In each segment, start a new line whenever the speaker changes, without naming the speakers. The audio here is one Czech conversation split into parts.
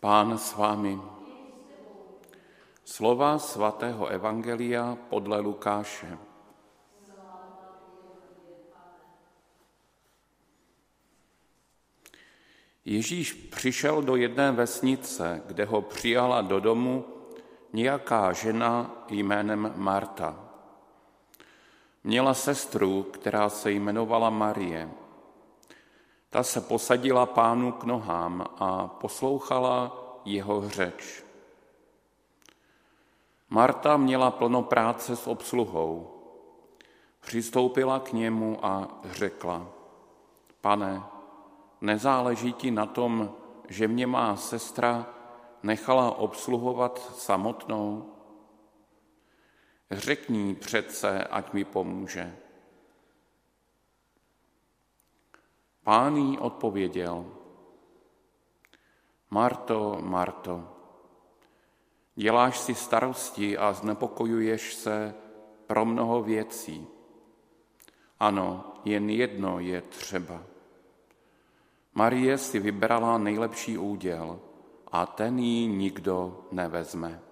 Pán s vámi. Slova svatého Evangelia podle Lukáše. Ježíš přišel do jedné vesnice, kde ho přijala do domu nějaká žena jménem Marta. Měla sestru, která se jmenovala Marie. Ta se posadila pánu k nohám a poslouchala jeho řeč. Marta měla plno práce s obsluhou. Přistoupila k němu a řekla, pane, nezáleží ti na tom, že mě má sestra nechala obsluhovat samotnou? Řekni přece, ať mi pomůže. Pán jí odpověděl, Marto, Marto, děláš si starosti a znepokojuješ se pro mnoho věcí. Ano, jen jedno je třeba. Marie si vybrala nejlepší úděl a ten jí nikdo nevezme.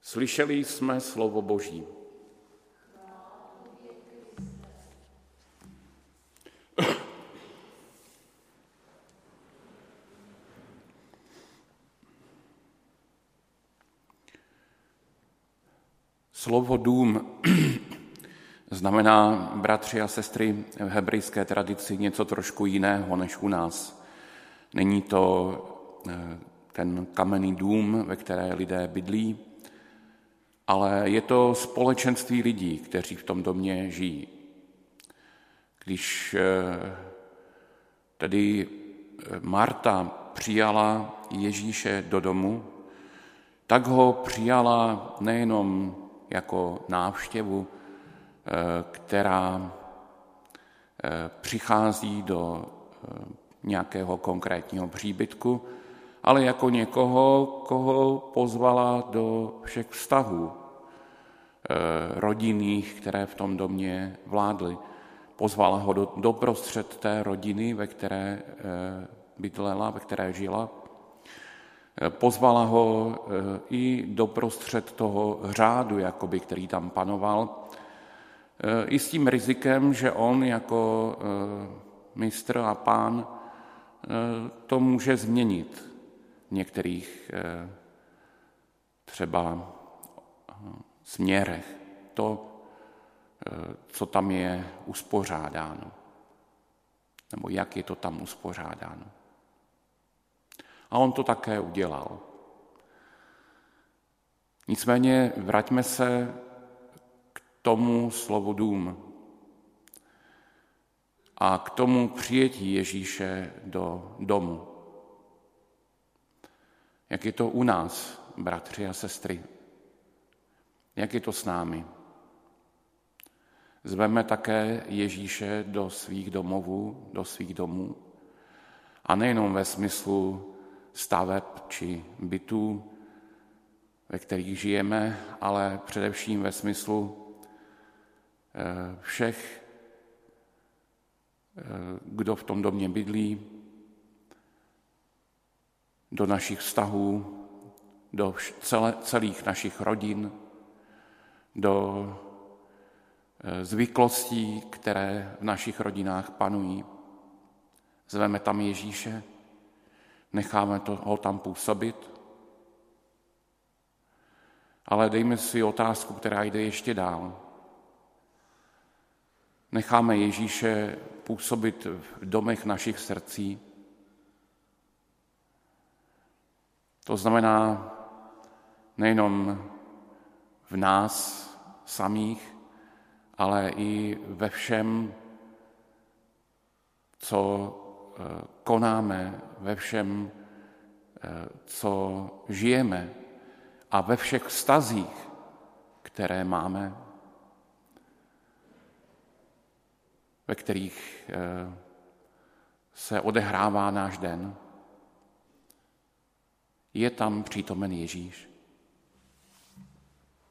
Slyšeli jsme slovo Boží. Slovo dům znamená, bratři a sestry, v hebrejské tradici něco trošku jiného než u nás. Není to eh, ten kamenný dům, ve které lidé bydlí, ale je to společenství lidí, kteří v tom domě žijí. Když eh, tedy eh, Marta přijala Ježíše do domu, tak ho přijala nejenom jako návštěvu, eh, která eh, přichází do eh, nějakého konkrétního příbytku, ale jako někoho, koho pozvala do všech vztahů rodinných, které v tom domě vládly. Pozvala ho do, do prostřed té rodiny, ve které bydlela, ve které žila Pozvala ho eh, i do prostřed toho řádu, jakoby, který tam panoval, eh, i s tím rizikem, že on jako eh, mistr a pán to může změnit v některých třeba směrech. To, co tam je uspořádáno. Nebo jak je to tam uspořádáno. A on to také udělal. Nicméně vraťme se k tomu slovu dům a k tomu přijetí Ježíše do domu. Jak je to u nás, bratři a sestry? Jak je to s námi? Zveme také Ježíše do svých domovů, do svých domů. A nejenom ve smyslu staveb či bytů, ve kterých žijeme, ale především ve smyslu eh, všech, eh, kdo v tom domě bydlí, do našich vztahů, do celých našich rodin, do eh, zvyklostí, které v našich rodinách panují. Zveme tam Ježíše, necháme to, ho tam působit. Ale dejme si otázku, která jde ještě dál. Necháme Ježíše působit v domech našich srdcí. To znamená nejenom v nás samých, ale i ve všem, co konáme, ve všem, eh, co žijeme a ve všech vztazích, které máme, ve kterých eh, se odehrává náš den, je tam přítomen Ježíš.